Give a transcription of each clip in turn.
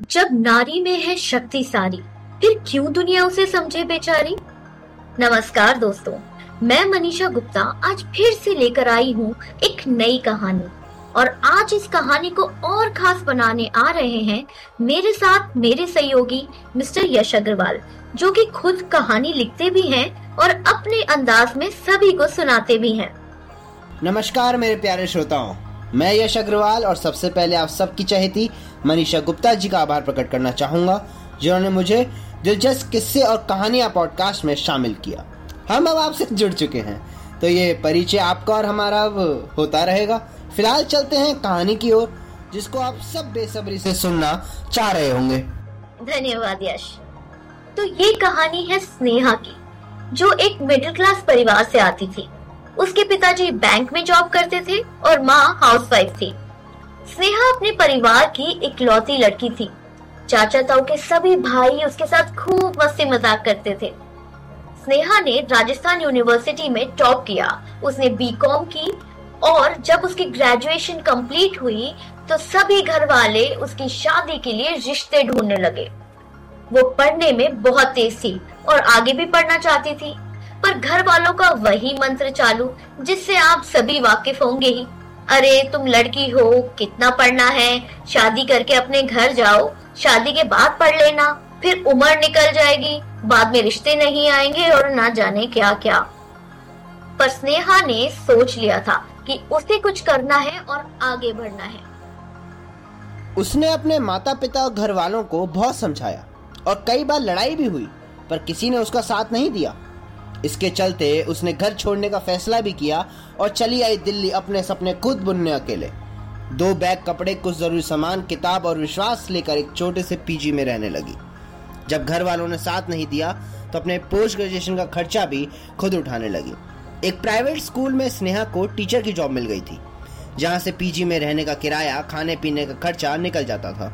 जब नारी में है शक्ति सारी, फिर क्यों दुनिया उसे समझे बेचारी? नमस्कार दोस्तों, मैं मनीषा गुप्ता आज फिर से लेकर आई हूँ एक नई कहानी। और आज इस कहानी को और खास बनाने आ रहे हैं मेरे साथ मेरे सहयोगी मिस्टर यश अग्रवाल, जो कि खुद कहानी लिखते भी हैं और अपने अंदाज में सभी को सुनाते भी हैं। नमस्कार मेरे प्यारे श्रोताओं मैं यश अग्रवाल और सबसे पहले आप सबकी चहेती मनीषा गुप्ता जी का आभार प्रकट करना चाहूँगा, जिन्होंने मुझे दिलचस्प किस्से और कहानियाँ पॉडकास्ट में शामिल किया। हम अब आपसे जुड़ चुके हैं तो ये परिचय आपका और हमारा अब होता रहेगा। फ़िलहाल चलते हैं कहानी की ओर, जिसको आप सब बेसब्री से सुनना चाह रहे होंगे। धन्यवाद यश। तो ये कहानी है स्नेहा की, जो एक मिडिल क्लास परिवार से आती थी। उसके पिताजी बैंक में जॉब करते थे और माँ हाउसवाइफ थी। स्नेहा अपने परिवार की इकलौती लड़की थी। चाचा ताऊ के सभी भाई उसके साथ खूब मस्ती मज़ाक करते थे। स्नेहा ने राजस्थान यूनिवर्सिटी में टॉप किया। उसने बीकॉम की और जब उसकी ग्रेजुएशन कंप्लीट हुई तो सभी घर वाले उसकी शादी के लिए रिश्ते ढूँढने लगे। वो पढ़ने में बहुत तेज थी और आगे भी पढ़ना चाहती थी। पर घर वालों का वही मंत्र चालू, जिससे आप सभी वाकिफ होंगे ही। अरे, तुम लड़की हो, कितना पढ़ना है? शादी करके अपने घर जाओ, शादी के बाद पढ़ लेना, फिर उम्र निकल जाएगी, बाद में रिश्ते नहीं आएँगे और ना जाने क्या क्या पर स्नेहा ने सोच लिया था कि उसे कुछ करना है और आगे बढ़ना है। उसने अपने माता पिता और घर वालों को बहुत समझाया, और कई बार लड़ाई भी हुई, पर किसी ने उसका साथ नहीं दिया। इसके चलते उसने घर छोड़ने का फैसला भी किया और चली आई दिल्ली अपने सपने खुद बुनने अकेले। दो बैग कपड़े, कुछ ज़रूरी सामान, किताब और विश्वास लेकर एक छोटे से पीजी में रहने लगी। जब घर वालों ने साथ नहीं दिया तो अपने पोस्ट ग्रेजुएशन का खर्चा भी खुद उठाने लगी। एक प्राइवेट स्कूल में स्नेहा को टीचर की जॉब मिल गई थी, जहाँ से पीजी में रहने का किराया खाने पीने का खर्चा निकल जाता था।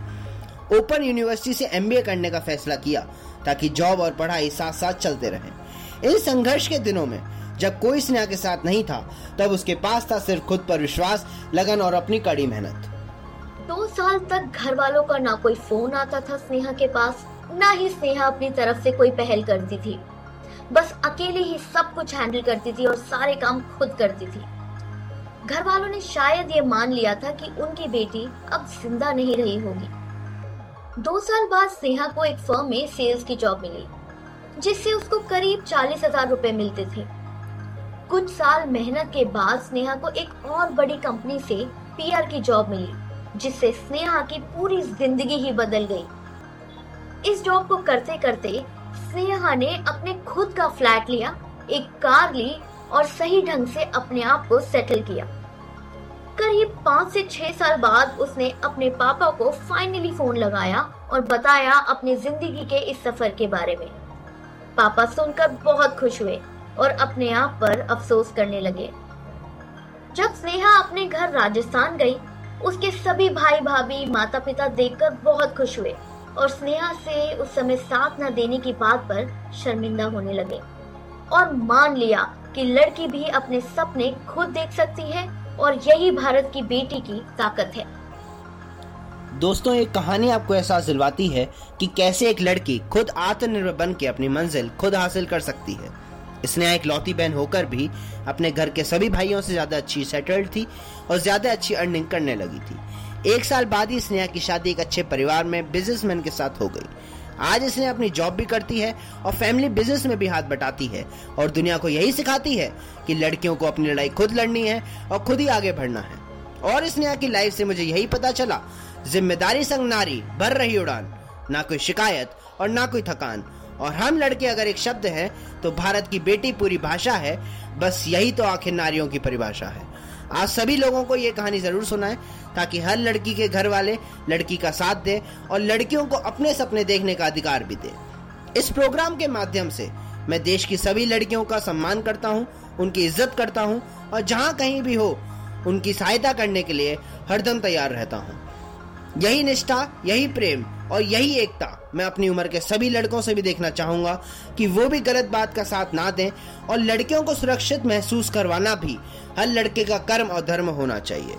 ओपन यूनिवर्सिटी से एमबीए करने का फैसला किया, ताकि जॉब और पढ़ाई साथ साथ चलते रहे। इन संघर्ष के दिनों में, जब कोई स्नेहा के साथ नहीं था, तब उसके पास था सिर्फ़ खुद पर विश्वास, लगन और अपनी कड़ी मेहनत। दो साल तक घर वालों का ना कोई फ़ोन आता था स्नेहा के पास, ना ही स्नेहा अपनी तरफ़ से कोई पहल करती थी। बस अकेले ही सब कुछ हैंडल करती थी और सारे काम खुद करती थी। घर वालों ने शायद ये मान लिया था कि उनकी बेटी अब ज़िंदा नहीं रही होगी। दो साल बाद स्नेहा को एक फर्म में सेल्स की जॉब मिली। जिससे उसको करीब चालीस हज़ार रूपए मिलते थे। कुछ साल मेहनत के बाद स्नेहा को एक और बड़ी कंपनी से पीआर की जॉब मिली, जिससे स्नेहा की पूरी ज़िंदगी ही बदल गई। इस जॉब को करते करते स्नेहा ने अपने खुद का फ्लैट लिया, एक कार ली और सही ढंग से अपने आप को सेटल किया। करीब पाँच से छह साल बाद उसने अपने पापा को फाइनली फ़ोन लगाया और बताया अपनी ज़िंदगी के इस सफ़र के बारे में। पापा सुनकर बहुत खुश हुए और अपने आप पर अफसोस करने लगे। जब स्नेहा अपने घर राजस्थान गई, उसके सभी भाई भाभी माता पिता देखकर बहुत खुश हुए और स्नेहा से उस समय साथ न देने की बात पर शर्मिंदा होने लगे और मान लिया कि लड़की भी अपने सपने खुद देख सकती है और यही भारत की बेटी की ताकत है। दोस्तों, एक कहानी आपको एहसास दिलवाती है कि कैसे एक लड़की खुद आत्मनिर्भर बन के अपनी मंजिल खुद हासिल कर सकती है। इसने एक लौती बहन होकर भी अपने घर के सभी भाइयों से ज़्यादा अच्छी सेटल्ड थी और ज़्यादा अच्छी अर्निंग करने लगी थी। एक साल बाद ही स्नेहा की शादी एक अच्छे परिवार में बिजनेसमैन के साथ हो गई। आज इसने अपनी जॉब भी करती है और फैमिली बिज़नेस में भी हाथ बटाती है और दुनिया को यही सिखाती है कि लड़कियों को अपनी लड़ाई खुद लड़नी है और खुद ही आगे बढ़ना है। और स्नेहा की लाइफ से मुझे यही पता चला ज़िम्मेदारी संग नारी, भर रही उड़ान। ना कोई शिकायत और ना कोई थकान। और हम लड़के अगर एक शब्द है तो भारत की बेटी पूरी भाषा है, बस यही तो आखिर नारियों की परिभाषा है। आज सभी लोगों को ये कहानी ज़रूर सुनाएँ, ताकि हर लड़की के घर वाले लड़की का साथ दे और लड़कियों को अपने सपने देखने का अधिकार भी दे। इस प्रोग्राम के माध्यम से मैं देश की सभी लड़कियों का सम्मान करता हूँ, उनकी इज़्ज़त करता हूँ और जहाँ कहीं भी हो, उनकी सहायता करने के लिए हरदम तैयार रहता हूँ। यही निष्ठा, यही प्रेम और यही एकता मैं अपनी उम्र के सभी लड़कों से भी देखना चाहूँगा कि वो भी गलत बात का साथ ना दें और लड़कियों को सुरक्षित महसूस करवाना भी हर लड़के का कर्म और धर्म होना चाहिए।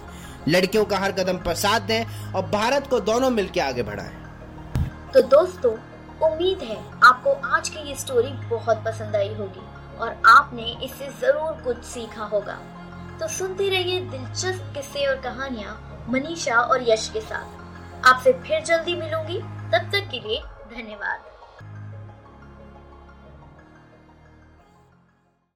लड़कियों का हर कदम पर साथ दें और भारत को दोनों मिलकर आगे बढ़ाएँ। तो दोस्तों, उम्मीद है आपको आज की ये स्टोरी बहुत पसंद आई होगी और आपने इससे ज़रूर कुछ सीखा होगा। तो सुनते रहिए दिलचस्प किस्से और कहानियाँ मनीषा और यश के साथ। आपसे फिर जल्दी मिलूँगी। तब तक के लिए धन्यवाद।